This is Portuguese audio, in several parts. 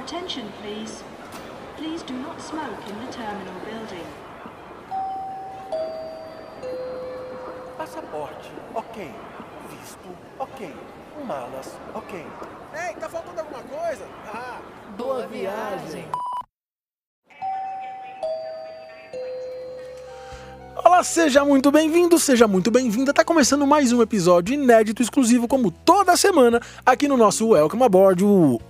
attention, please. Please do not smoke in the terminal building. Passaporte, ok. Visto, ok. Malas, ok. Ei, tá faltando alguma coisa? Ah, Boa viagem. Olá, seja muito bem-vindo, seja muito bem-vinda. Tá começando mais um episódio inédito, exclusivo, como toda semana, aqui no nosso Welcome Aboard, o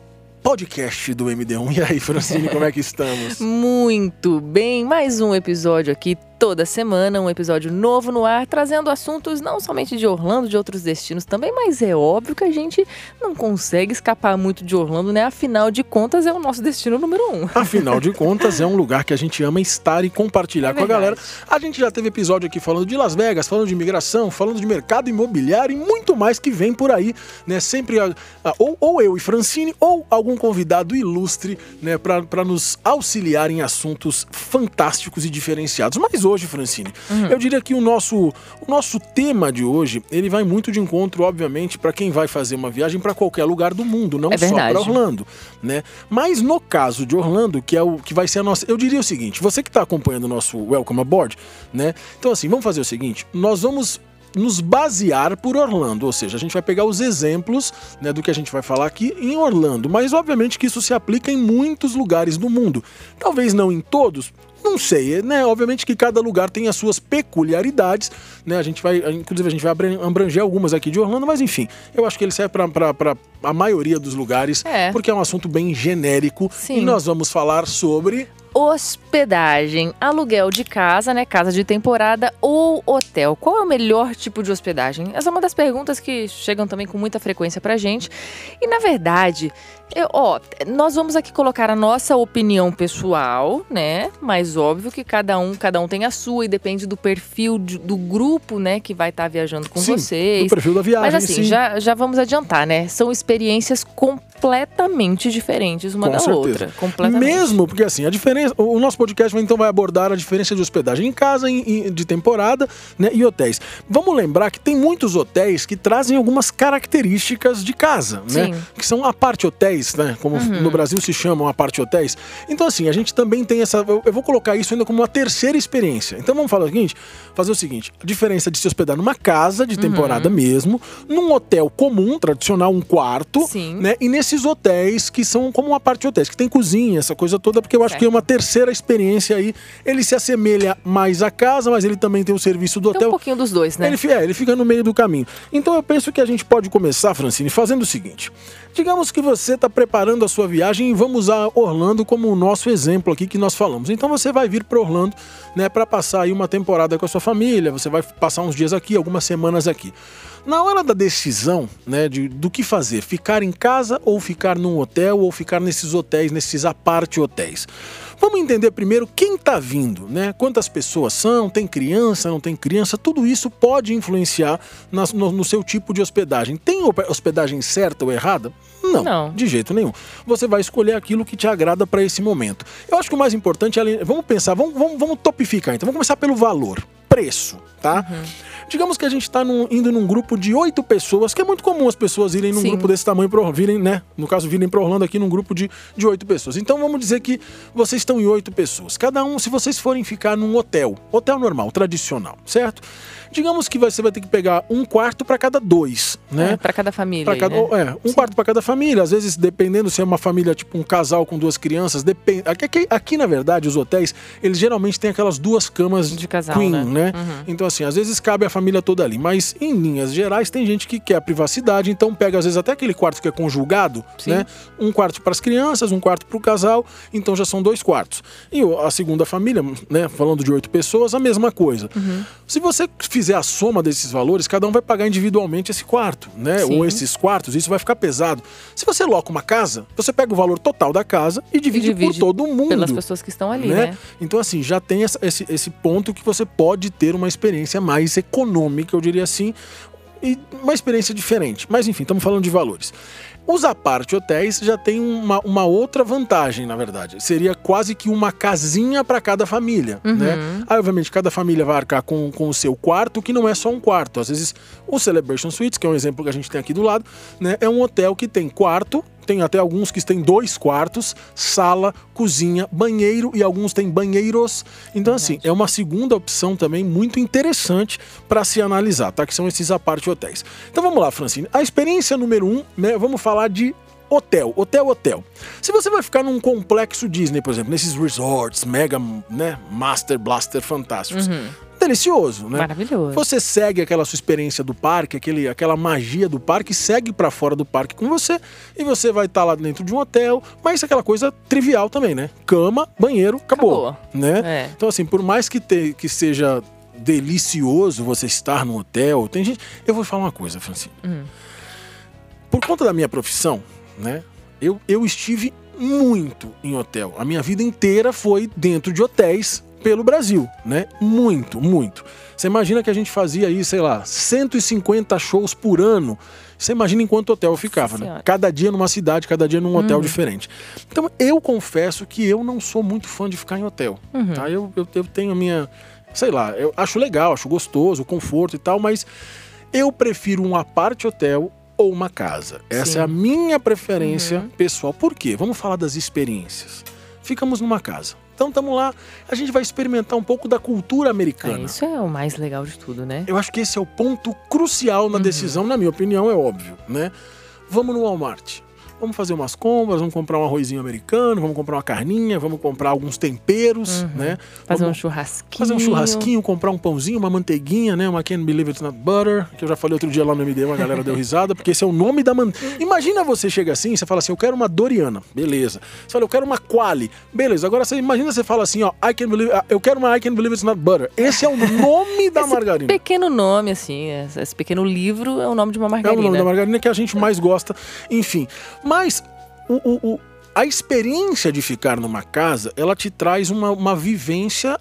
podcast do MD1. E aí, Francine, como é que estamos? Muito bem, mais um episódio aqui toda semana, um episódio novo no ar, trazendo assuntos não somente de Orlando, de outros destinos também, mas é óbvio que a gente não consegue escapar muito de Orlando, né? Afinal de contas, é o nosso destino número um. Afinal de contas, é um lugar que a gente ama estar e compartilhar É com a galera. A gente já teve episódio aqui falando de Las Vegas, falando de imigração, falando de mercado imobiliário e muito mais que vem por aí, né? Sempre a- a- ou, ou eu e Francine, ou algum convidado ilustre, né? Pra nos auxiliar em assuntos fantásticos e diferenciados. Mas hoje, Francine, Uhum. eu diria que o nosso, o nosso tema de hoje, ele vai muito de encontro, obviamente, para quem vai fazer uma viagem para qualquer lugar do mundo, não É só para Orlando, né? Mas no caso de Orlando, que é o que vai ser a nossa, eu diria o seguinte, você que está acompanhando o nosso Welcome Aboard, né? Então assim, vamos fazer o seguinte, nós vamos nos basear por Orlando, ou seja, a gente vai pegar os exemplos né, do que a gente vai falar aqui em Orlando, mas obviamente que isso se aplica em muitos lugares do mundo. Talvez não em todos, não sei, né? Obviamente que cada lugar tem as suas peculiaridades, né? A gente vai, inclusive a gente vai abran- abranger algumas aqui de Orlando, mas enfim, eu acho que ele serve para a maioria dos lugares, É. porque é um assunto bem genérico Sim. e nós vamos falar sobre Hospedagem, aluguel de casa, né? Casa de temporada ou hotel. Qual é o melhor tipo de hospedagem? Essa é uma das perguntas que chegam também com muita frequência pra gente. E na verdade, eu- ó, nós vamos aqui colocar a nossa opinião pessoal, né? Mas óbvio que cada um, cada um tem a sua e depende do perfil de- do grupo, né, que vai estar viajando com sim, vocês. o perfil da viagem, Mas assim, sim. já, já vamos adiantar, né? São experiências completamente diferentes uma Com da certeza. outra. Completamente. Mesmo, porque assim, a diferença. O nosso podcast então vai abordar a diferença de hospedagem em casa, em- em- de temporada, né? E hotéis. Vamos lembrar que tem muitos hotéis que trazem algumas características de casa, né? Sim. Que são a parte hotéis, né? Como Uhum. no Brasil se chamam a parte hotéis. Então, assim, a gente também tem essa. Eu eu vou colocar isso ainda como uma terceira experiência. Então vamos falar o seguinte: fazer o seguinte: a diferença de se hospedar numa casa de temporada Uhum. mesmo, num hotel comum, tradicional, um quarto, Sim. né? E nesses hotéis que são como uma parte de hotéis, que tem cozinha, essa coisa toda, porque eu acho Certo. que é uma terceira experiência aí. Ele se assemelha mais à casa, mas ele também tem o serviço do Tem um hotel. pouquinho dos dois, né? Ele, é, ele fica no meio do caminho. Então eu penso que a gente pode começar, Francine, fazendo o seguinte. Digamos que você está preparando a sua viagem e vamos a Orlando como o nosso exemplo aqui que nós falamos. Então você vai vir para Orlando, né, para passar aí uma temporada com a sua família, você vai passar uns dias aqui, algumas semanas aqui. Na hora da decisão, né, de, do que fazer, ficar em casa ou ficar num hotel ou ficar nesses hotéis, nesses aparte hotéis. Vamos entender primeiro quem está vindo, né? Quantas pessoas são, tem criança, não tem criança, tudo isso pode influenciar no, no seu tipo de hospedagem. Tem hospedagem certa ou errada? Não, Não. de jeito nenhum. Você vai escolher aquilo que te agrada para esse momento. Eu acho que o mais importante é. Vamos pensar, vamos, vamos, vamos topificar então. Vamos começar pelo valor. Preço, tá? Digamos que a gente está indo num grupo de oito pessoas, que é muito comum as pessoas irem num Sim. grupo desse tamanho, pra, virem, né? No caso, virem para Orlando aqui num grupo de de oito pessoas. Então vamos dizer que vocês estão em oito pessoas. Cada um, se vocês forem ficar num hotel, hotel normal, tradicional, certo? Digamos que você vai ter que pegar um quarto para cada dois, né? É, pra cada família. Pra cada, né? é, um quarto para cada família. Às vezes, dependendo se é uma família, tipo um casal com duas crianças, depende. Aqui, aqui- aqui, na verdade, os hotéis, eles geralmente têm aquelas duas camas De casal, queen, né? né? Uhum. Então, assim, às vezes cabe a família toda ali. Mas, em linhas gerais, tem gente que quer a privacidade, então pega, às vezes, até aquele quarto que é conjugado, Sim. né? Um quarto para as crianças, um quarto para o casal, então já são dois quartos. E a segunda família, né? Falando de oito pessoas, a mesma coisa. Uhum. Se você fizer a soma desses valores, cada um vai pagar individualmente esse quarto, né? Sim. Ou esses quartos, isso vai ficar pesado. Se você loca uma casa, você pega o valor total da casa e divide, divide por todo mundo. Pelas pessoas que estão ali, né? Então, assim, já tem essa- esse, esse ponto que você pode ter uma experiência mais econômica, eu diria assim, e uma experiência diferente. Mas, enfim, estamos falando de valores. Os aparte hotéis já tem uma, uma outra vantagem, na verdade. Seria quase que uma casinha para cada família, Uhum. né? Aí, obviamente, cada família vai arcar com, com o seu quarto, que não é só um quarto. Às vezes, o Celebration Suites, que é um exemplo que a gente tem aqui do lado, né? É um hotel que tem quarto, tem até alguns que têm dois quartos, sala, cozinha, banheiro e alguns têm banheiros. Então, assim, é uma segunda opção também muito interessante para se analisar, tá? Que são esses aparte hotéis. Então vamos lá, Francine. A experiência número um, né? Vamos falar de hotel, hotel, hotel. Se você vai ficar num complexo Disney, por exemplo, nesses resorts mega, né, master blaster fantásticos, delicioso, né? Maravilhoso. Você segue aquela sua experiência do parque, aquele, aquela magia do parque, segue pra fora do parque com você e você vai estar lá dentro de um hotel, mas aquela coisa trivial também, né? Cama, banheiro, acabou, Acabou. né? É. Então assim, por mais que, te- que seja delicioso você estar no hotel, tem gente, eu vou falar uma coisa, Francine. Hum. Por conta da minha profissão, né? Eu, eu estive muito em hotel. A minha vida inteira foi dentro de hotéis pelo Brasil, né? Muito, muito. Você imagina que a gente fazia aí, sei lá, 150 shows por ano. Você imagina em quanto hotel eu ficava, né? Cada dia numa cidade, cada dia num hotel diferente. Então, eu confesso que eu não sou muito fã de ficar em hotel. Tá? Eu, eu, eu tenho a minha. Sei lá, eu acho legal, acho gostoso, conforto e tal, mas eu prefiro um aparte hotel ou uma casa. Essa Sim. é a minha preferência pessoal. Por quê? Vamos falar das experiências. Ficamos numa casa. Então estamos lá, a gente vai experimentar um pouco da cultura É, americana. isso é o mais legal de tudo, né? Eu acho que esse é o ponto crucial na decisão, na minha opinião, é óbvio, né? Vamos no Walmart. Vamos fazer umas compras, vamos comprar um arrozinho americano, vamos comprar uma carninha, vamos comprar alguns temperos, né? Fazer um Vamos churrasquinho. fazer um churrasquinho, comprar um pãozinho, uma manteiguinha, né? Uma Can't Believe It's Not Butter, que eu já falei outro dia lá no MD, uma galera deu risada, porque esse é o nome da manteiga. Imagina você chega assim, você fala assim, eu quero uma Doriana, beleza. Você fala, eu quero uma Quali, beleza. Agora você imagina você fala assim, ó, I can believe, eu quero uma I Can Believe It's Not Butter. Esse é o nome da margarina. Pequeno nome, assim, esse esse pequeno livro é o nome de uma É o margarina. nome da margarina que a gente mais gosta, enfim. Mas o, o- o- a experiência de ficar numa casa, ela te traz uma, uma vivência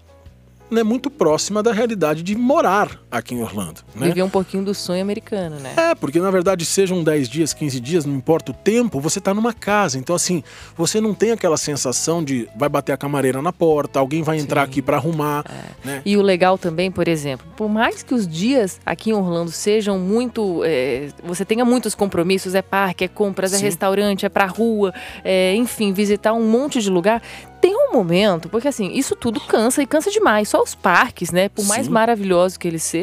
né, muito próxima da realidade de morar aqui em Orlando. Né? Viver um pouquinho do sonho americano, né? É, porque na verdade, sejam 10 dias, 15 dias, não importa o tempo, você tá numa casa. Então, assim, você não tem aquela sensação de vai bater a camareira na porta, alguém vai entrar aqui para arrumar, né? E o legal também, por exemplo, por mais que os dias aqui em Orlando sejam muito. é, você tenha muitos compromissos, é parque, é compras, é Sim. restaurante, é pra rua, é, enfim, visitar um monte de lugar. Tem um momento, porque assim, isso tudo cansa e cansa demais. Só os parques, né? Por mais Sim. maravilhosos que eles sejam,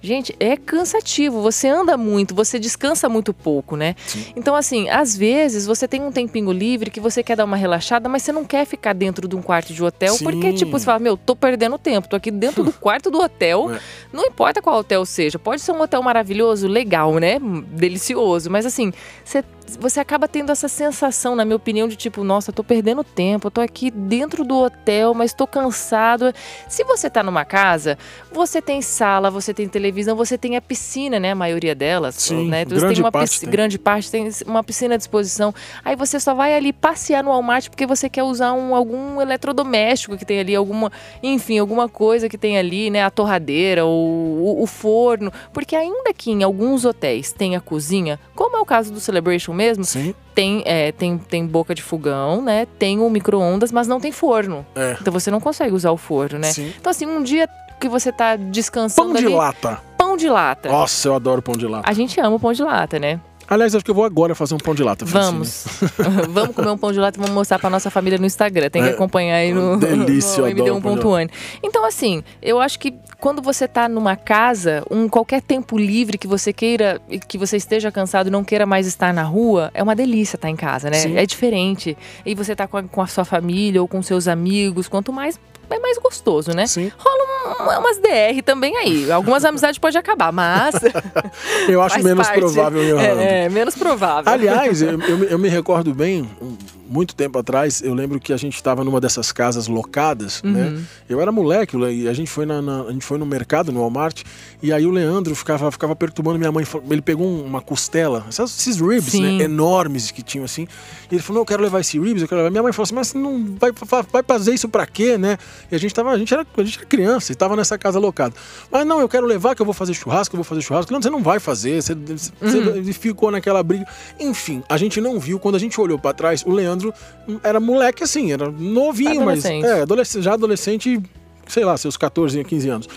gente, é cansativo. Você anda muito, você descansa muito pouco, né? Sim. Então, assim, às vezes você tem um tempinho livre que você quer dar uma relaxada, mas você não quer ficar dentro de um quarto de hotel, porque, Sim. tipo, você fala, meu, tô perdendo tempo, tô aqui dentro do quarto do hotel. É. Não importa qual hotel seja, pode ser um hotel maravilhoso, legal, né? Delicioso, mas assim, você, você acaba tendo essa sensação, na minha opinião, de tipo, nossa, tô perdendo tempo, tô aqui dentro do hotel, mas tô cansado. Se você tá numa casa, você tem sala, você tem televisão, você tem a piscina, né? A maioria delas, Sim, né? Você grande tem uma parte tem. grande parte tem uma piscina à disposição. Aí você só vai ali passear no Walmart porque você quer usar um, algum eletrodoméstico que tem ali, alguma, enfim, alguma coisa que tem ali, né? A torradeira ou o, o forno. Porque ainda que em alguns hotéis tenha cozinha, como é o caso do Celebration mesmo, Sim, tem, é, tem, tem boca de fogão, né? Tem o micro-ondas, mas não tem forno. é. Então você não consegue usar o forno, né? Sim. Então, assim, um dia que você tá descansando Pão de ali, lata. pão de lata. Nossa, eu adoro pão de lata. A gente ama o pão de lata, né? Aliás, acho que eu vou agora fazer um pão de lata. Vamos. vamos comer um pão de lata e vamos mostrar pra nossa família no Instagram. Tem que É, acompanhar aí no, delícia, no eu adoro pão de MD1.1. Então, assim, eu acho que quando você tá numa casa, um qualquer tempo livre que você queira, que você esteja cansado e não queira mais estar na rua, é uma delícia estar em casa, né? Sim. É diferente. E você tá com a, com a sua família ou com seus amigos, quanto mais é mais gostoso, né? Sim. Rola um- umas DR também aí. Algumas amizades podem acabar, mas. Eu acho menos parte. provável Orlando. É, é, menos provável. Aliás, eu, eu me- eu me recordo bem, muito tempo atrás, eu lembro que a gente estava numa dessas casas locadas, Uhum. né? Eu era moleque, e a gente foi na, na- a gente foi no mercado, no Walmart, e aí o Leandro ficava, ficava perturbando minha mãe. Ele pegou um- uma costela, esses ribs, Sim. né? Enormes que tinham assim. E ele falou: Não, eu quero levar esse ribs, eu quero levar. Minha mãe falou assim: Mas você não vai, vai fazer isso pra quê, né? E a gente tava, a gente era, a gente era criança e tava nessa casa locada. Mas não, eu quero levar que eu vou fazer churrasco, eu vou fazer churrasco. Não, você não vai fazer, você, Uhum. você ficou naquela briga. Enfim, a gente não viu. Quando a gente olhou pra trás, o Leandro era moleque assim, era novinho, mas. É, adolescente, já adolescente, sei lá, seus 14, 15 anos.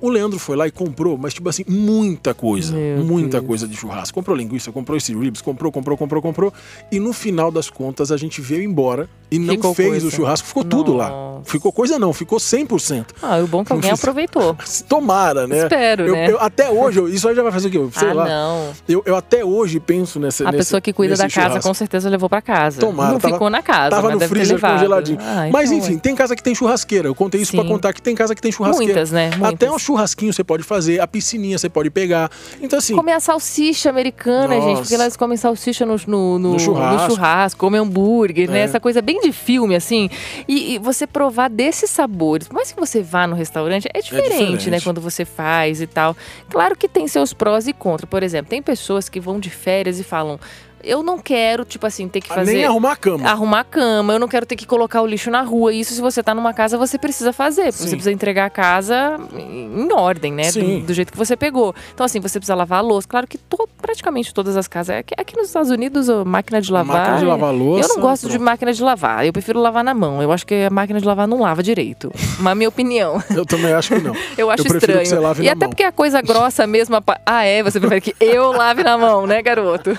O Leandro foi lá e comprou, mas tipo assim, muita coisa. Meu muita Deus. coisa de churrasco. Comprou linguiça, comprou esse ribs, comprou, comprou, comprou, comprou. E no final das contas, a gente veio embora e não Ficou fez coisa. o churrasco. Ficou tudo lá. Nossa. Ficou coisa não, ficou 100%. Ah, o bom é que alguém fiz- aproveitou. Tomara, né? Espero, Eu- né? eu- até hoje, isso aí já vai fazer o quê? Sei ah, lá. não. Eu, eu até hoje penso nessa. A nesse- pessoa que cuida da casa churrasco. com certeza levou pra casa. Tomara, não tava- ficou na casa, Tava mas no freezer congeladinho. Ah, Mas então enfim, tem casa que tem churrasqueira. Eu contei isso pra Sim. contar que tem casa que tem churrasqueira. Muitas, né? Muitas. Até um churrasquinho você pode fazer, a piscininha você pode pegar. Então assim, Comer a salsicha americana, Nossa. gente, porque elas comem salsicha no, no, no- No churrasco. no churrasco, comem hambúrguer, né? É. Essa coisa bem de filme, assim. E, e você provar desses sabores, por mais que você vá no restaurante, é diferente, diferente. né? Quando você faz e tal. Claro que tem seus prós e contras. Por exemplo, tem pessoas que vão de férias e falam. Eu não quero, tipo assim, ter que fazer. nem arrumar a cama. arrumar a cama, eu não quero ter que colocar o lixo na rua. Isso, se você tá numa casa, você precisa fazer. Sim. Você precisa entregar a casa em ordem, né? Do, do jeito que você pegou. Então, assim, você precisa lavar a louça. Claro que to- praticamente todas as casas. Aqui, aqui nos Estados Unidos, a máquina de lavar. Máquina de lavar louça, Eu não gosto de pronto. máquina de lavar. Eu prefiro lavar na mão. Eu acho que a máquina de lavar não lava direito. Mas minha opinião. Eu também acho que não. Eu acho prefiro estranho. que você lave e até mão. porque a coisa grossa mesmo. a Ah, é? Você prefere que eu lave na mão, né, garoto?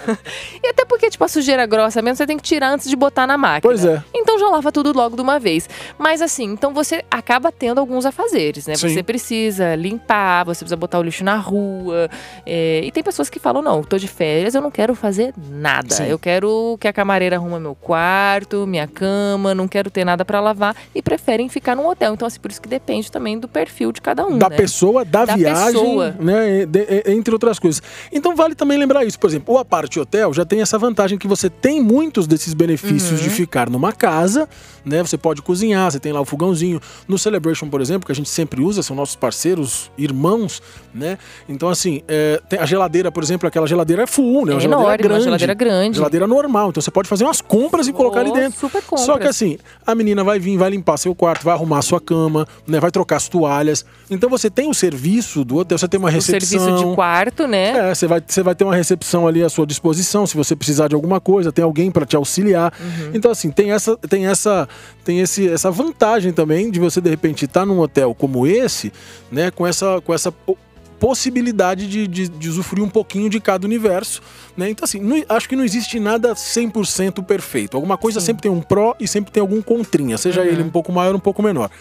E até porque, tipo, a sujeira grossa mesmo, você tem que tirar antes de botar na máquina. Pois é. Então já lava tudo logo de uma vez. Mas assim, então você acaba tendo alguns afazeres, né? Sim. Você precisa limpar, você precisa botar o lixo na rua. é, E tem pessoas que falam: não, tô de férias, eu não quero fazer nada. Sim. Eu quero que a camareira arruma meu quarto, minha cama, não quero ter nada pra lavar e preferem ficar num hotel. Então, assim, por isso que depende também do perfil de cada um. da né? pessoa, da, Da viagem, pessoa. né, de- entre outras coisas. Então vale também lembrar isso, por exemplo, o aparte hotel já tem essa vantagem que você tem muitos desses benefícios Uhum. de ficar numa casa, né? Você pode cozinhar, você tem lá o fogãozinho. No Celebration, por exemplo, que a gente sempre usa, são nossos parceiros, irmãos, né? Então assim, é, a geladeira, por exemplo, aquela geladeira é full, né? É Uma geladeira enorme, grande. uma geladeira grande. Geladeira normal, então você pode fazer umas compras e colocar ali Oh, dentro. super compras. Só que assim, a menina vai vir, vai limpar seu quarto, vai arrumar sua cama, né? Vai trocar as toalhas. Então você tem o serviço do hotel, você tem uma O recepção. serviço de quarto, né? É, você vai, você vai ter uma recepção ali à sua disposição, se você precisar de alguma coisa, tem alguém para te auxiliar. Uhum. Então assim, tem essa tem essa tem esse, essa vantagem também de você de repente estar num hotel como esse, né, com essa com essa po- possibilidade de, de, de usufruir um pouquinho de cada universo, né? Então assim, não- acho que não existe nada 100% perfeito. Alguma coisa sempre tem um pró e sempre tem algum contrinha, seja Uhum. ele um pouco maior ou um pouco menor.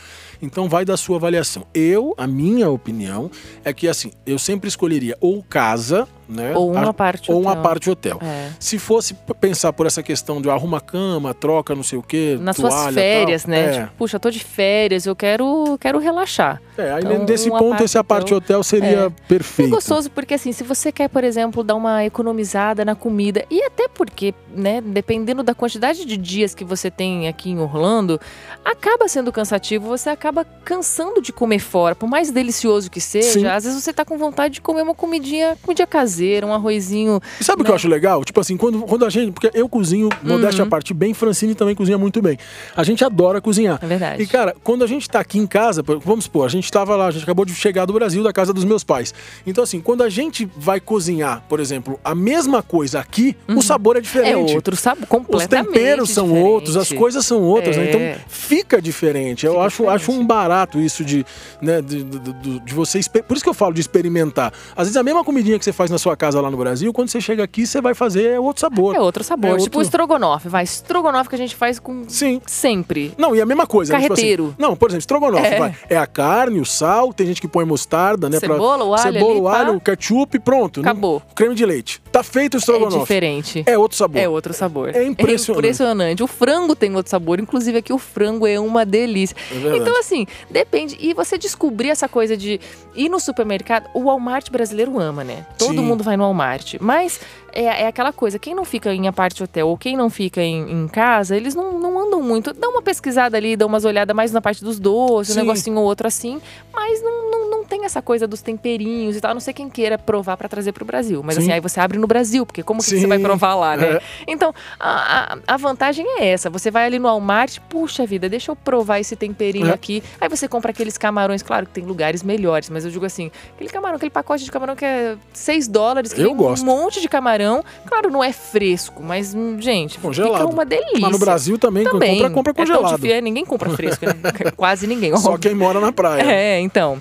Então vai da sua avaliação. Eu, a minha opinião é que assim, eu sempre escolheria ou casa, né? Ou uma a- parte ou uma hotel. parte hotel. É. Se fosse pensar por essa questão de arruma cama, troca não sei o quê, Nas toalha, suas férias, tal, né? É, Tipo, puxa, tô de férias, eu quero, quero relaxar. é, aí Então, desse ponto esse aparte hotel seria É. perfeito. É gostoso porque assim, se você quer, por exemplo, dar uma economizada na comida e até porque, né, dependendo da quantidade de dias que você tem aqui em Orlando, acaba sendo cansativo, você acaba cansando de comer fora, por mais delicioso que seja, Sim. às vezes você tá com vontade de comer uma comidinha, comidinha caseira, um arrozinho. E sabe o que eu acho legal? Tipo assim, quando, quando a gente. Porque eu cozinho, modéstia à Uhum. parte, bem, Francine também cozinha muito bem. A gente adora cozinhar. É verdade. E, cara, quando a gente tá aqui em casa, vamos supor, a gente tava lá, a gente acabou de chegar do Brasil, da casa dos meus pais. Então, assim, quando a gente vai cozinhar, por exemplo, a mesma coisa aqui, o sabor é é diferente. outro sabor, Os completamente temperos são diferente. outros, as coisas são outras, né? É. Então fica diferente. Eu Fica acho, acho um diferente. barato isso de, né, de, de, de- de você. Por isso que eu falo de experimentar. Às vezes a mesma comidinha que você faz na sua casa lá no Brasil, quando você chega aqui, você vai fazer é outro sabor. É outro sabor. É Tipo outro- o estrogonofe, vai. Estrogonofe que a gente faz com Sim. sempre. Não, e a mesma coisa. né? Tipo assim, Carreteiro. não, por exemplo, estrogonofe, É. vai. É a carne, o sal, tem gente que põe mostarda, né? pra- Cebola, o alho Cebola, ali, o pá. alho, ketchup, pronto. Não- Acabou. creme de leite. Tá feito o É estrogonofe. diferente. É outro sabor. É outro sabor. É impressionante. impressionante. O frango tem outro sabor. Inclusive aqui o frango é uma delícia. É então, assim, assim, depende. E você descobrir essa coisa de ir no supermercado. O Walmart brasileiro ama, né? Todo Sim. mundo vai no Walmart. Mas é, é aquela coisa, quem não fica em aparte hotel ou quem não fica em, em casa, eles não, não andam muito. Dá uma pesquisada ali, dá umas olhadas mais na parte dos doces, Sim. um negocinho ou outro assim. Mas não, não, não tem essa coisa dos temperinhos e tal. Não sei quem queira provar pra trazer pro Brasil. Mas Sim. assim, aí você abre no Brasil, porque como que Sim. você vai provar lá, né? É. Então, a, a, a vantagem é essa. Você vai ali no Walmart, puxa vida, deixa eu provar esse temperinho É. aqui. Aí você compra aqueles camarões, claro que tem lugares melhores, mas eu digo assim, aquele camarão, aquele pacote de camarão que é 6 dólares, que Eu gosto. um monte de camarão. Claro, não é fresco, mas, hum, gente, Congelado. fica uma delícia. Mas no Brasil também, também. compra, compra É congelado. é, ninguém compra fresco, né? Quase ninguém. Só óbvio. quem mora na praia. É, então.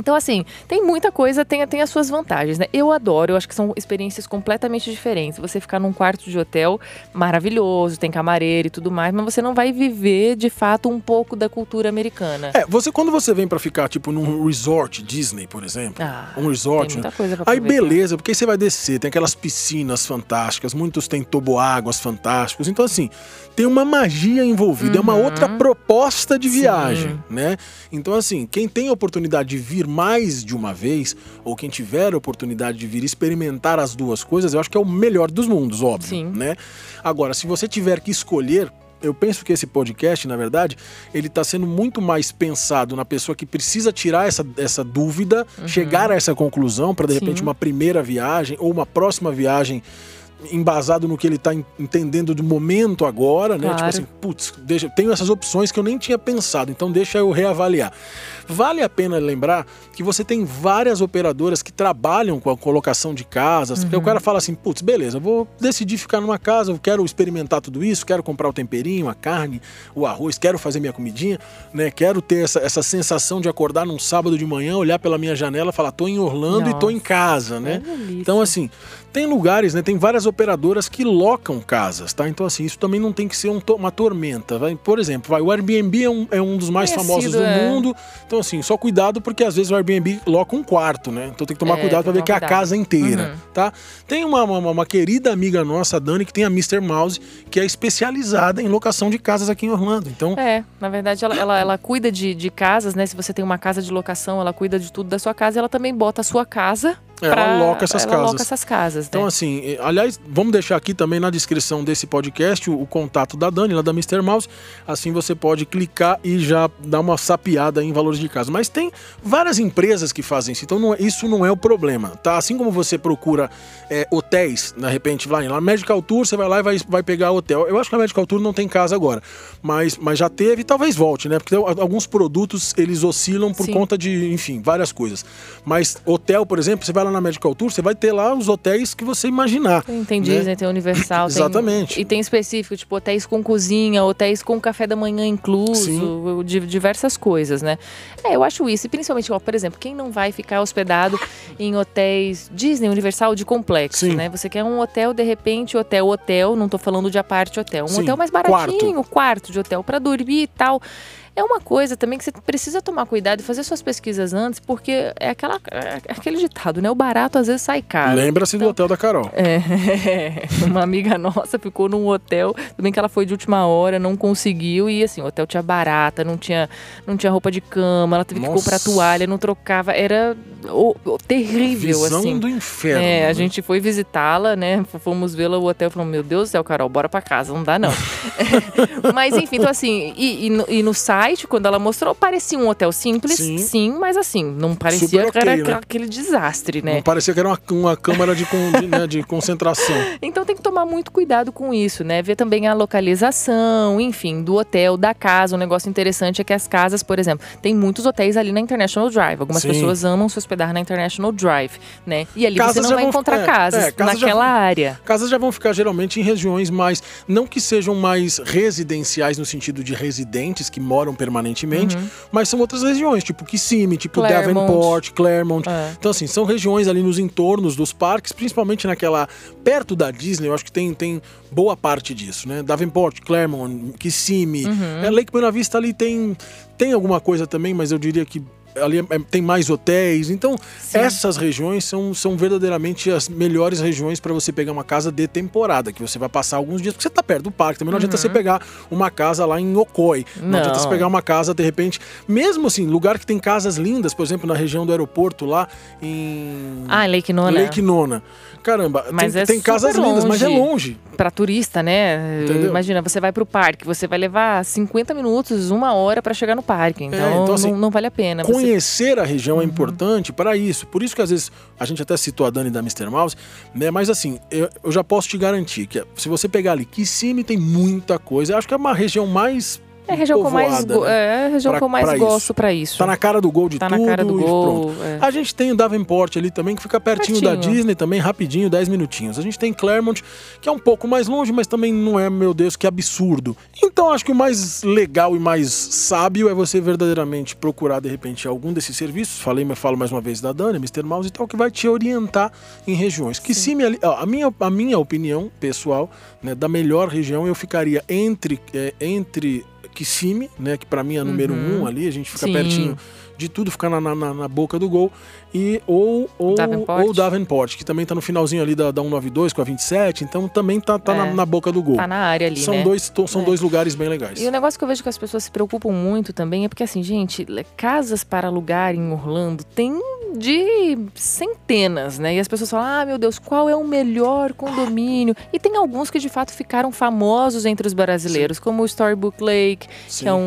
Então, assim, tem muita coisa, tem, tem as suas vantagens, né? Eu adoro, eu acho que são experiências completamente diferentes. Você ficar num quarto de hotel maravilhoso, tem camareira e tudo mais, mas você não vai viver, de fato, um pouco da cultura americana. É, você quando você vem pra ficar tipo num resort Disney, por exemplo, Ah, um resort, tem muita coisa pra aí beleza, porque aí você vai descer, tem aquelas piscinas fantásticas, muitos têm toboáguas fantásticos. Então assim, tem uma magia envolvida, é uma outra proposta de Uhum. Sim. viagem, né? Então assim, quem tem a oportunidade de vir mais de uma vez ou quem tiver a oportunidade de vir experimentar as duas coisas, eu acho que é o melhor dos mundos, óbvio, Sim. né? Agora, se você tiver que escolher eu penso que esse podcast, na verdade, ele está sendo muito mais pensado na pessoa que precisa tirar essa, essa dúvida, chegar a essa conclusão para de repente Uhum. Sim. uma primeira viagem ou uma próxima viagem embasado no que ele está entendendo do momento agora, né? Tipo Claro. assim, putz, deixa, tenho essas opções que eu nem tinha pensado, então deixa eu reavaliar. Vale a pena lembrar que você tem várias operadoras que trabalham com a colocação de casas, porque o cara fala assim, putz, beleza, vou decidir ficar numa casa, eu quero experimentar tudo isso, quero comprar o temperinho, a carne, o arroz, quero fazer minha comidinha, né? Quero ter essa, essa sensação de acordar num sábado de manhã, olhar pela minha janela e falar, tô em Orlando e tô em Nossa, casa, né? é. Então, assim, tem lugares, né? Tem várias operadoras que locam casas, tá? Então, assim, isso também não tem que ser um uma tormenta. Vai, por exemplo, vai, o Airbnb é um, é um dos mais Conhecido, famosos do é. mundo. Então, assim, só cuidado, porque às vezes o Airbnb loca um quarto, né? Então tem que tomar É, cuidado tem ver que é a casa inteira, Uhum. tá? Tem uma, uma, uma querida amiga nossa, a Dani, que tem a Mr. Mouse, que é especializada em locação de casas aqui em Orlando. Então, É, na verdade, ela, ela, ela cuida de, de casas, né? Se você tem uma casa de locação, ela cuida de tudo da sua casa e ela também bota a sua casa. Ela pra- loca essas ela casas. loca essas casas, Então, né? assim, eh, aliás, vamos deixar aqui também na descrição desse podcast o, o contato da Dani, lá da Mr. Mouse. Assim você pode clicar e já dar uma sapiada em valores de casa. Mas tem várias empresas que fazem isso, então não é- isso não é o problema, tá? Assim como você procura eh, hotéis, de repente, lá na Medical Tour, você vai lá e vai, vai pegar hotel. Eu acho que a Medical Tour não tem casa agora, mas, mas já teve e talvez volte, né? Porque alguns produtos eles oscilam por Sim. conta de, enfim, várias coisas. Mas hotel, por exemplo, você vai lá na Medical Tour, você vai ter lá os hotéis que você imaginar. Tem, tem né? Disney, tem Universal. tem- Exatamente. e tem específico, tipo, hotéis com cozinha, hotéis com café da manhã incluso, Sim. de diversas coisas, né? É, eu acho isso. E principalmente, ó, por exemplo, quem não vai ficar hospedado em hotéis Disney, Universal de complexo, Sim. né? Você quer um hotel, de repente, hotel, hotel, não tô falando de aparte hotel. Um Sim, hotel mais baratinho, quarto. de hotel pra dormir e tal. É uma coisa também que você precisa tomar cuidado e fazer suas pesquisas antes, porque é, aquela, é aquele ditado, né? O barato às vezes sai caro. Lembra-se do hotel da Carol. É, uma amiga nossa ficou num hotel, bem que ela foi de última hora, não conseguiu, e assim, o hotel tinha barata, não tinha, não tinha roupa de cama, ela teve que Nossa. comprar toalha, não trocava, era o- o- terrível, Visão assim. do inferno. É, né? a gente foi visitá-la, né? Fomos vê-la no hotel e falamos, meu Deus do céu, Carol, bora pra casa, não dá não. mas enfim, então assim, e, e no, e no site, quando ela mostrou, parecia um hotel simples, Sim. sim, mas assim, não parecia Super que era né? aquele desastre, né? Não parecia que era uma, uma câmara de, con- de, né, de concentração. Então tem que tomar muito cuidado com isso, né? Ver também a localização, enfim, do hotel, da casa. Um negócio interessante é que as casas, por exemplo, tem muitos hotéis ali na International Drive. Algumas Sim. pessoas amam se hospedar na International Drive, né? E ali você Casas não já vai encontrar é, casas é, casas já naquela vão- área. Casas já vão ficar geralmente em regiões mais. Não que sejam mais residenciais no sentido de residentes que moram permanentemente, mas são outras regiões, tipo Kissimmee, tipo Uhum. Claremont. Davenport, Claremont. É. Então, assim, são regiões ali nos entornos dos parques, principalmente naquela. perto da Disney, eu acho que tem, tem boa parte disso, né? Davenport, Claremont, Kissimmee. Uhum. É, Lake Buena Vista ali tem, tem alguma coisa também, mas eu diria que ali é- tem mais hotéis. Então, essas regiões são, são verdadeiramente as melhores regiões para você pegar uma casa de temporada, que você vai passar alguns dias, porque você tá perto do parque. Também não adianta você pegar uma casa lá em Okoi. Não, Uhum. Não. adianta você pegar uma casa, de repente, mesmo assim, lugar que tem casas lindas, por exemplo, na região do aeroporto lá em Ah, Lake Nona. Lake Nona. Caramba, Mas tem, é tem casas super lindas, mas é longe. longe. Pra turista, né? Entendeu? Imagina, você vai pro parque, você vai levar 50 minutos, uma hora pra chegar no parque. Então, então, assim, não, não vale a pena. Você- Conhecer a região Uhum. é importante para isso. Por isso que às vezes a gente até citou a Dani da Mr. Mouse, né? Mas assim, eu, eu já posso te garantir que se você pegar ali Kissimmee tem muita coisa. Eu acho que é uma região mais É a região que eu mais, né? é região Pra- que eu mais pra gosto pra isso. Tá na cara do gol de Tá na tudo cara do gol, pronto. é. A gente tem o Davenport ali também, que fica pertinho, da Pertinho. Disney também, rapidinho, 10 minutinhos. A gente tem Claremont, que é um pouco mais longe, mas também não é, meu Deus, que absurdo. Então acho que o mais legal e mais sábio é você verdadeiramente procurar, de repente, algum desses serviços. Falei, mas falo mais uma vez da Dani, Mr. Mouse e tal, que vai te orientar em regiões. Que se me, a, minha, a minha opinião pessoal, né, da melhor região, eu ficaria entre, é, entre Kissimmee, né, que para mim é a número Uhum. um ali, a gente fica Sim. pertinho de tudo, ficar na, na, na- na boca do gol. E, ou, ou, Davenport. ou Davenport, que também tá no finalzinho ali da, da 192 com a 27, então também tá, tá É. na, na boca do gol. Tá na área ali, são né? dois, são É. dois lugares bem legais. E o negócio que eu vejo que as pessoas se preocupam muito também é porque, assim, gente, casas para alugar em Orlando tem de centenas, né? E as pessoas falam, ah, meu Deus, qual é o melhor condomínio? E tem alguns que de fato ficaram famosos entre os brasileiros, como o Storybook Lake, Sim. que é um,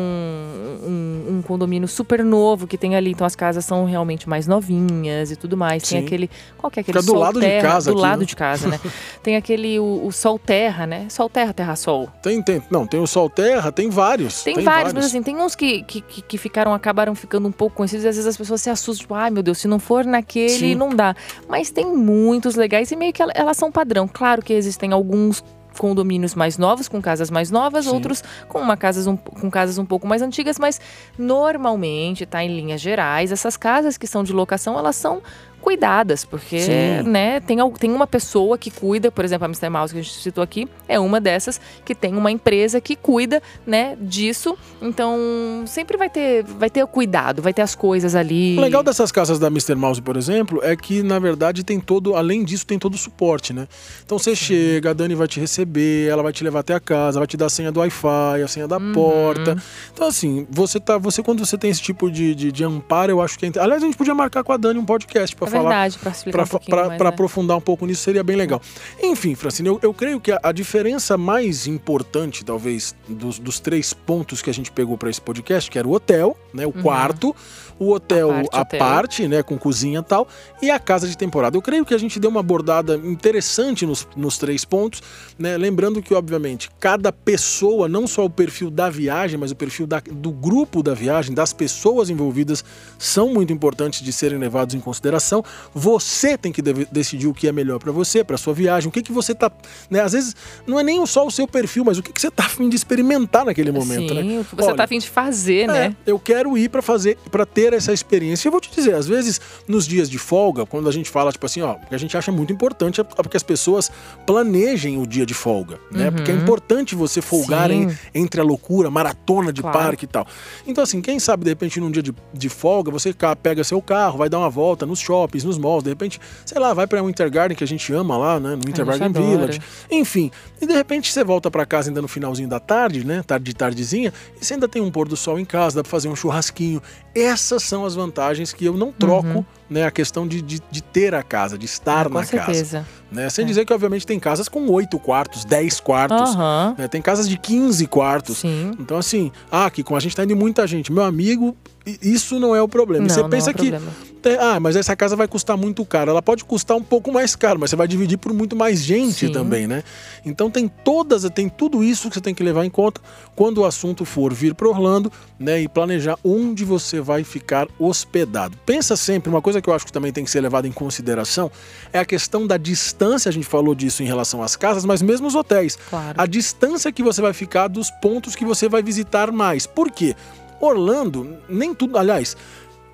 um, um condomínio super novo que tem ali. Então as casas são realmente mais novinhas e tudo mais. Tem Sim. aquele. Qual que é aquele Fica do Sol lado de Terra? casa Do aqui, lado né? de casa, né? tem aquele, o, o Sol Terra, né? Sol Terra, Terra Sol. Tem, tem, não, tem o Sol Terra, tem vários. Tem, vários, mas assim, tem uns que, que, que- ficaram, acabaram ficando um pouco conhecidos e às vezes as pessoas se assustam, tipo, ai meu Deus, se não for naquele, Sim. não dá. Mas tem muitos legais e meio que ela- elas são padrão. Claro que existem alguns condomínios mais novos, com casas mais novas, Sim. outros com uma casas um, com casas um pouco mais antigas, mas normalmente, tá em linhas gerais, essas casas que são de locação, elas são cuidadas, porque, Sim. né, tem, tem uma pessoa que cuida, por exemplo, a Mr. Mouse que a gente citou aqui, é uma dessas que tem uma empresa que cuida, né, disso. Então, sempre vai ter, vai ter o cuidado, vai ter as coisas ali. O legal dessas casas da Mr. Mouse, por exemplo, é que, na verdade, tem todo, além disso, tem todo o suporte, né? Então você chega, a Dani vai te receber, ela vai te levar até a casa, vai te dar a senha do Wi-Fi, a senha da Uhum. porta. Então, assim, você tá. Você, quando você tem esse tipo de, de, de amparo, eu acho que é. Aliás, a gente podia marcar com a Dani um podcast pra É falar para um né? aprofundar um pouco nisso seria bem legal. Enfim, Francine, eu, eu creio que a, a diferença mais importante, talvez, dos, dos três pontos que a gente pegou para esse podcast, que era o hotel, né, o quarto, o hotel Uhum. A parte hotel. parte, né, com cozinha e tal, e a casa de temporada. Eu creio que a gente deu uma abordada interessante nos, nos três pontos, né, lembrando que, obviamente, cada pessoa, não só o perfil da viagem, mas o perfil da- do grupo da viagem, das pessoas envolvidas, são muito importantes de serem levados em consideração. Você tem que decidir o que é melhor para você, para sua viagem, o que que você tá, né, às vezes não é nem só o seu perfil, mas o que que você tá afim de experimentar naquele momento, Sim, né? o que você Olha, tá afim de fazer, né? é, eu quero ir para fazer, para ter essa experiência. E eu vou te dizer, às vezes nos dias de folga, quando a gente fala tipo assim, ó, porque a gente acha muito importante é porque as pessoas planejem o dia de folga, né? Porque é importante você folgar Uhum. Em- entre a loucura, maratona de Claro. parque e tal. Então assim, quem sabe de repente num dia de, de folga você pega seu carro, vai dar uma volta nos shoppings, nos malls, de repente, sei lá, vai para um Winter Garden que a gente ama lá, né? No Winter gente Garden adora. Village. Enfim, e de repente você volta para casa ainda no finalzinho da tarde, né? Tarde de tardezinha, e você ainda tem um pôr do sol em casa, dá para fazer um churrasquinho. Essas são as vantagens que eu não troco, né? A questão de, de, de ter a casa, de estar Uhum. Com na casa. certeza. Né? Sem É. dizer que, obviamente, tem casas com oito quartos, dez quartos. Aham. né? Tem casas de 15 quartos. Sim. Então, assim, ah, que com a gente tá indo muita gente. Meu amigo, isso não é o problema. Não, você pensa é que. problema. ah, mas essa casa vai custar muito caro. Ela pode custar um pouco mais caro, mas você vai dividir por muito mais gente Sim. também, né? Então tem todas, tem tudo isso que você tem que levar em conta quando o assunto for vir para Orlando, né? E planejar onde você vai ficar hospedado. Pensa sempre, uma coisa que eu acho que também tem que ser levada em consideração é a questão da distância. A gente falou disso em relação às casas, mas mesmo os hotéis Claro. a distância que você vai ficar dos pontos que você vai visitar mais. Por quê? Orlando, nem tudo. Aliás,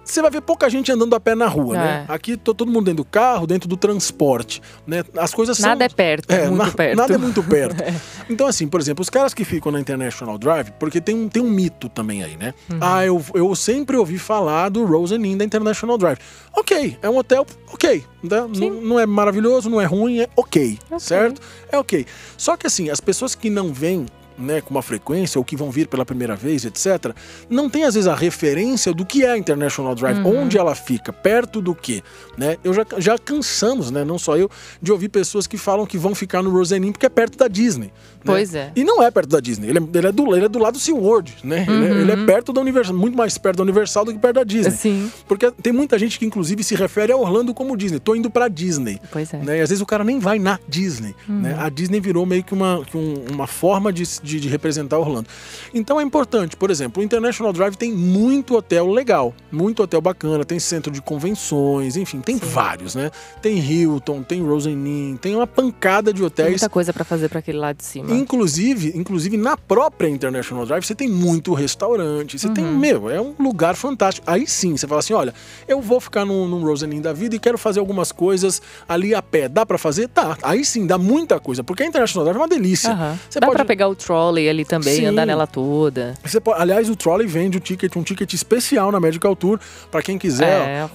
você vai ver pouca gente andando a pé na rua, né? É. Aqui tô todo mundo dentro do carro, dentro do transporte, né? As coisas são Nada é perto, é, muito na- perto. Nada é muito perto. Então, assim, por exemplo, os caras que ficam na International Drive, porque tem um, tem um mito também aí, né? Uhum. Ah, eu, eu sempre ouvi falar do Rosen Inn da International Drive. Ok, é um hotel, ok. né? Não, não é maravilhoso, não é ruim, é ok, certo? É ok. Só que, assim, as pessoas que não vêm né, com uma frequência ou que vão vir pela primeira vez, etc., não tem às vezes a referência do que é a International Drive, Uhum. onde ela fica, perto do que, né? Eu já, já cansamos, né, não só eu, de ouvir pessoas que falam que vão ficar no Rosenin porque é perto da Disney. né? Pois é. E não é perto da Disney, ele é, ele é do, ele é do lado do SeaWorld, né? Ele, é, ele é perto da Universal, muito mais perto da Universal do que perto da Disney. Uhum. Sim. Porque tem muita gente que inclusive se refere a Orlando como Disney. Tô indo pra Disney. Pois é. Né? E às vezes o cara nem vai na Disney. Né? A Disney virou meio que uma, que um- uma forma de, de, de representar Orlando. Então é importante, por exemplo, o International Drive tem muito hotel legal, muito hotel bacana, tem centro de convenções, enfim, tem vários, né? Tem Hilton, tem Rosen Inn, tem uma pancada de Tem hotéis. muita coisa pra fazer pra aquele lado de cima. Inclusive, inclusive na própria International Drive, você tem muito restaurante, você tem, meu, é um lugar fantástico. Aí sim, você fala assim, olha, eu vou ficar num, num Rosen Inn da vida e quero fazer algumas coisas ali a pé. Dá pra fazer? Tá. Aí sim, dá muita coisa, porque a International Drive é uma delícia. Aham. Você Dá pode pra pegar o trolley ali também, Sim. andar nela toda. Pode- aliás, o Trolley vende o ticket, um ticket especial na Medical Tour, pra quem quiser. É,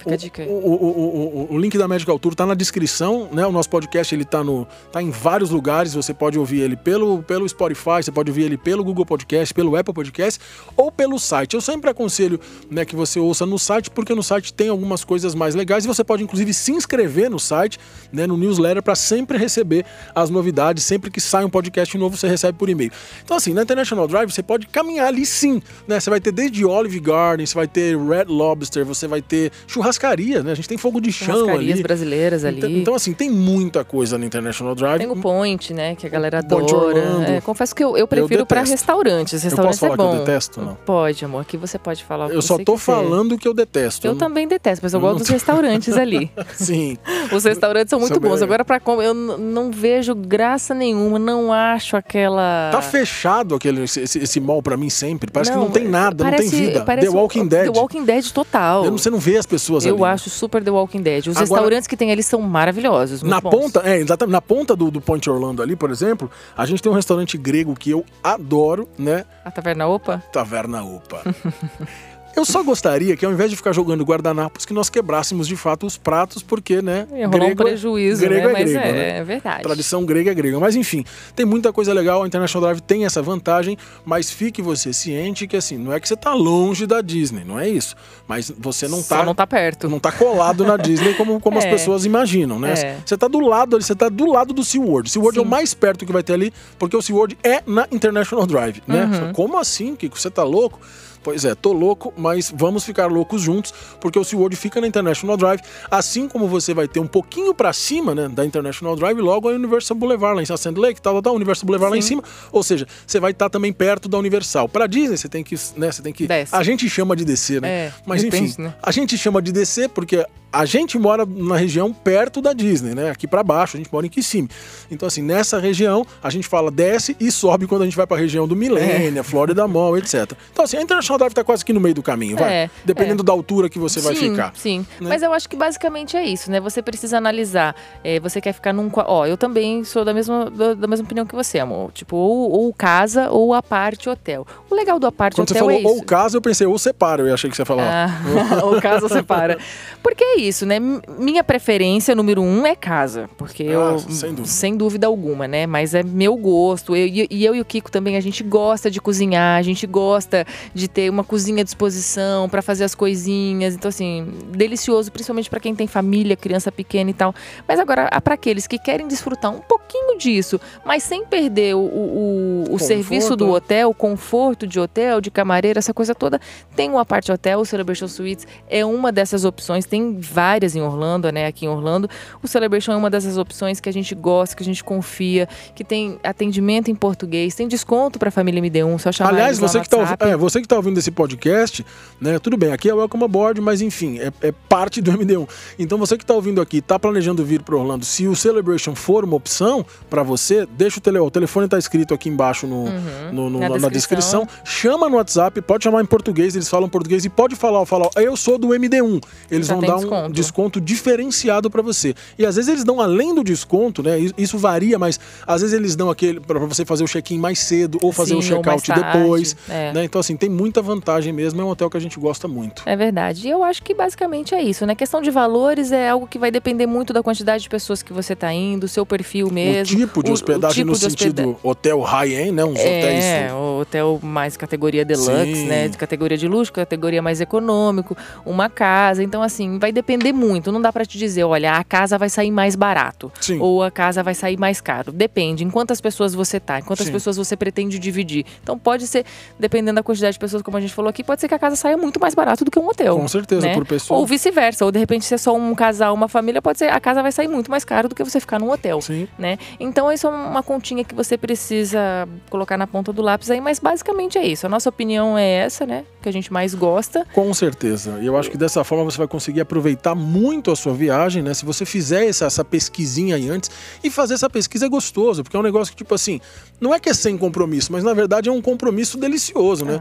o, o, o- o link da Medical Tour tá na descrição, né? O nosso podcast ele tá, no, tá em vários lugares. Você pode ouvir ele pelo, pelo Spotify, você pode ouvir ele pelo Google Podcast, pelo Apple Podcast ou pelo site. Eu sempre aconselho né, que você ouça no site, porque no site tem algumas coisas mais legais e você pode inclusive se inscrever no site, né, no newsletter, para sempre receber as novidades. Sempre que sai um podcast novo, você recebe por e-mail. Então, assim, na International Drive você pode caminhar ali sim, né? Você vai ter desde Olive Garden, você vai ter Red Lobster, você vai ter churrascaria, né? A gente tem fogo de chão Churrascarias ali. brasileiras ali. Então, então, assim, tem muita coisa na International Drive. Tem o Point, né? Que a galera adora. É, confesso que eu, eu prefiro pra detesto. restaurantes. Eu Restaurantes posso falar é bom. que eu detesto? Não. Pode, amor. Aqui você pode falar Eu só tô falando que eu detesto. Eu não- também detesto, mas eu eu gosto dos restaurantes ali. Sim. Os restaurantes são muito bons. Agora, comer, eu não vejo graça nenhuma. Não acho aquela. Tá fechado aquele, esse, esse- mall pra mim sempre. Parece que não tem nada, parece- não tem vida. The Walking um- Dead. The Walking Dead total. Eu não- Você não vê as pessoas Eu ali. acho super The Walking Dead. Os Agora- restaurantes que tem ali são maravilhosos. Na bons. ponta, é, exatamente. Na ponta do, do Point Orlando ali, por exemplo, a gente tem um restaurante grego que eu adoro, né? A Taverna Opa? Taverna Opa. Eu só gostaria que ao invés de ficar jogando guardanapos, que nós quebrássemos de fato os pratos, porque, né? Rolar um grego é- prejuízo, grego né? é Mas grego, é, né? é verdade. Tradição grega é grega. Mas enfim, tem muita coisa legal. A International Drive tem essa vantagem, mas fique você ciente que assim, não é que você tá longe da Disney, não é isso. Mas você não Só tá. não tá perto. não tá colado na Disney como, como as É. pessoas imaginam, né? É. Você tá do lado ali, você tá do lado do SeaWorld. SeaWorld é o Sim. mais perto que vai ter ali, porque o SeaWorld é na International Drive, né? Uhum. Como assim, Kiko? Você tá louco? Pois é, tô louco, mas vamos ficar loucos juntos, porque o SeaWorld fica na International Drive, assim como você vai ter um pouquinho pra cima, né, da International Drive, logo a Universal Boulevard lá em Sand Lake, tal, tal, tal, Universal Boulevard lá em Sim. cima, ou seja, você vai estar também perto da Universal. Pra Disney, você tem que, né, você tem que... Desce. A gente chama de descer, né? É, mas depende, enfim, né? a gente chama de descer porque a gente mora na região perto da Disney, né? Aqui pra baixo, a gente mora em Kissimmee. Então, assim, nessa região, a gente fala desce e sobe quando a gente vai pra região do É. Milênia, Florida Mall, etc. Então, assim, a International Drive tá quase que no meio do caminho, vai. É, Dependendo da altura que você vai sim, ficar. Sim, né? mas eu acho que basicamente é isso, né? Você precisa analisar. é, você quer ficar num. Ó, eu também sou da mesma, da, mesma opinião que você, amor. Tipo, ou, ou casa ou a parte hotel. O legal do a parte Quando você falou é isso. ou casa, eu pensei ou separa, eu achei que você ia falar. Ah, ou casa separa. Porque é isso, né? Minha preferência número um é casa. Porque Ah, eu. sem dúvida. sem dúvida alguma, né? Mas é meu gosto. Eu, e eu e o Kiko também, a gente gosta de cozinhar, a gente gosta de ter uma cozinha à disposição para fazer as coisinhas. Então, assim, delicioso, principalmente para quem tem família, criança pequena e tal. Mas agora, para aqueles que querem desfrutar um pouquinho disso, mas sem perder o, o, o- serviço do hotel, o conforto de hotel, de camareira, essa coisa toda, tem o Aparte Hotel, o Celebration Suites é uma dessas opções. Tem várias em Orlando, né? Aqui em Orlando. O Celebration é uma dessas opções que a gente gosta, que a gente confia, que tem atendimento em português, tem desconto para a família MD1, só chamar Aliás, você que, tá, é, você que tá ouvindo esse podcast, né? Tudo bem, aqui é Welcome Aboard, mas enfim, é, é parte do MD1. Então você que está ouvindo aqui, está planejando vir para Orlando, se o Celebration for uma opção para você, deixa o, tele, o telefone está escrito aqui embaixo no, no- no- Na na, descrição. Chama no WhatsApp, pode chamar em português, eles falam português e pode falar, falar, eu sou do MD1. Eles Já vão dar um desconto. diferenciado para você. E às vezes eles dão além do desconto, né? Isso- varia, mas às vezes eles dão aquele para você fazer o check-in mais cedo ou fazer Sim, o ou check-out depois. é. né? Então, assim, tem muita vantagem mesmo. É um hotel que a gente gosta muito. É verdade. E eu acho que basicamente é isso, né? Questão de valores é algo que vai depender muito da quantidade de pessoas que você tá indo, seu perfil mesmo. o tipo de hospedagem tipo no de hospeda- sentido hotel high-end, né? Uns hotéis. É, hotel mais categoria deluxe, Sim. né? De categoria de luxo, categoria mais econômico, uma casa. Então, assim, vai depender muito. Não dá pra te dizer, olha, a casa vai sair mais barato. Sim. Ou a casa vai sair mais caro. Depende em quantas pessoas você tá, em quantas Sim. pessoas você pretende dividir. Então, pode ser, dependendo da quantidade de pessoas, como a gente falou aqui, pode ser que a casa saia muito mais barato do que um hotel. Com certeza, né? por pessoa. Ou vice-versa. Ou de repente, se é só um casal, uma família, pode ser a casa vai sair muito mais caro do que você ficar num hotel. Sim. Né? Então, isso é uma continha que você precisa colocar na ponta do lápis aí, mas basicamente é isso. A nossa opinião é essa, né? Que a gente mais gosta. Com certeza. E eu acho que dessa forma você vai conseguir aproveitar muito a sua viagem, né? Se você fizer essa, essa pesquisinha aí antes. E fazer essa pesquisa é gostoso, porque é um negócio que, tipo assim, não é que é sem compromisso, mas na verdade é um compromisso delicioso, né?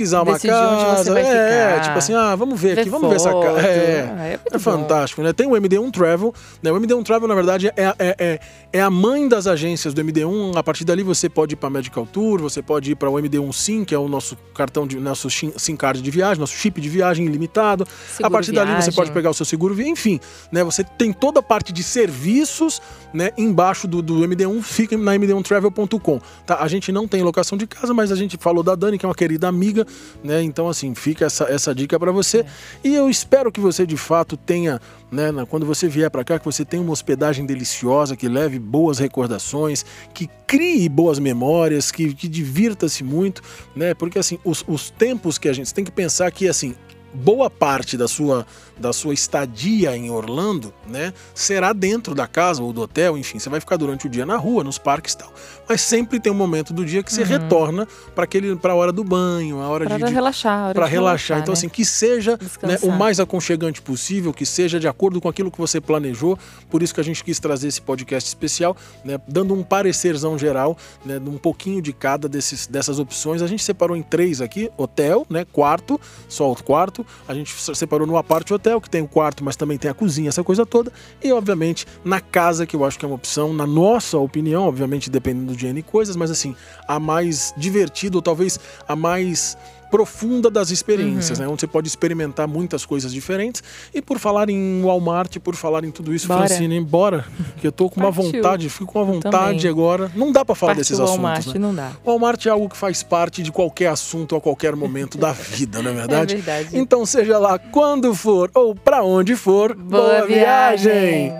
Pesquisar uma decidir casa. você vai é, ficar. tipo assim, ah, vamos ver Ver aqui, vamos ver essa foto. casa. É, Ah, é é fantástico, né? Tem o MD1 Travel, né? O MD1 Travel, na verdade, é, é, é, é a mãe das agências do MD1. A partir dali você pode ir para Medical Tour, você pode ir para o MD1 SIM, que é o nosso cartão de nosso SIM card de viagem, nosso chip de viagem ilimitado. a Seguro partir dali você viagem. pode pegar o seu seguro, enfim, né? Você tem toda a parte de serviços, né? Embaixo do, do MD1, fica na md1travel.com. Tá? A gente não tem locação de casa, mas a gente falou da Dani, que é uma querida amiga, né? Então assim, fica essa, essa dica para você. E eu espero que você de fato tenha, né? Quando você vier para cá, que você tenha uma hospedagem deliciosa, que leve boas recordações, que crie boas memórias, que, que divirta-se muito, né? Porque assim, os, os tempos que a gente tem que pensar que assim boa parte da sua, da sua estadia em Orlando, né, será dentro da casa ou do hotel, enfim, você vai ficar durante o dia na rua, nos parques e tal. Mas sempre tem um momento do dia que você retorna para aquele para a hora do banho, a hora Para de, de relaxar. para de relaxar. Então, né? assim, que seja né, o mais aconchegante possível, que seja de acordo com aquilo que você planejou. Por isso que a gente quis trazer esse podcast especial, né, dando um parecerzão geral, né, um pouquinho de cada desses, dessas opções. A gente separou em três aqui: hotel, né, quarto, só o quarto. A gente separou no aparte hotel, que tem o quarto, mas também tem a cozinha, essa coisa toda. E, obviamente, na casa, que eu acho que é uma opção, na nossa opinião, obviamente, dependendo de N coisas, mas assim, a mais divertida, ou talvez a mais profunda das experiências, Uhum. né? Onde você pode experimentar muitas coisas diferentes. E por falar em Walmart, por falar em tudo isso, Bora. Francine, embora, que eu tô com uma Partiu. vontade, fico com uma vontade agora. Não dá pra falar Partiu desses o assuntos, Walmart, né? não dá. Walmart é algo que faz parte de qualquer assunto a qualquer momento da vida, não é verdade? É verdade. Então, seja lá quando for ou pra onde for, Boa viagem.